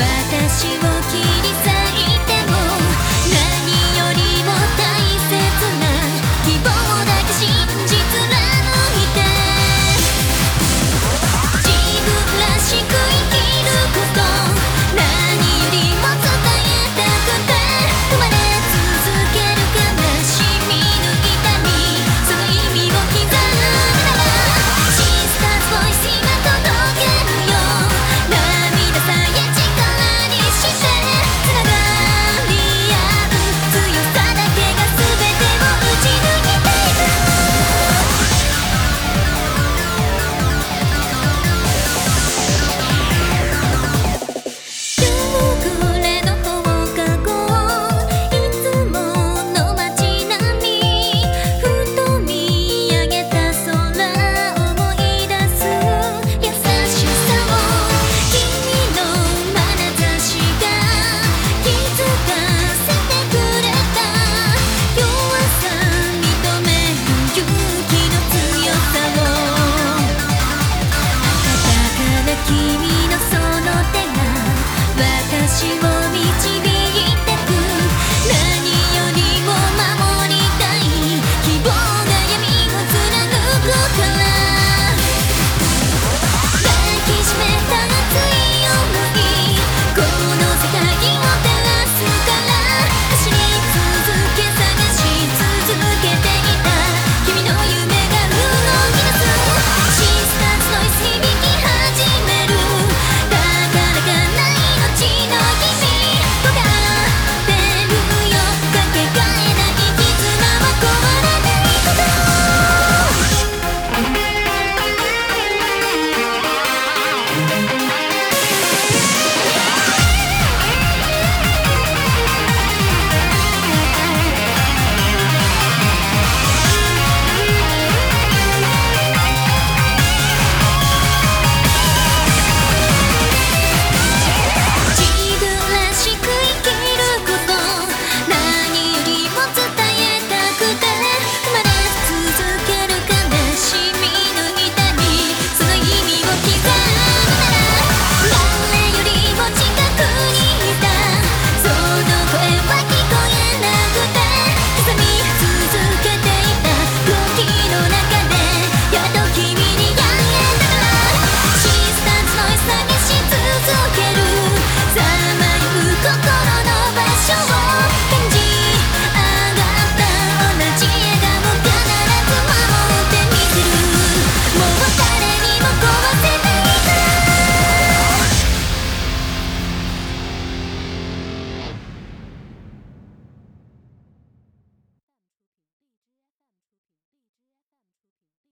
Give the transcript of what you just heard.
私を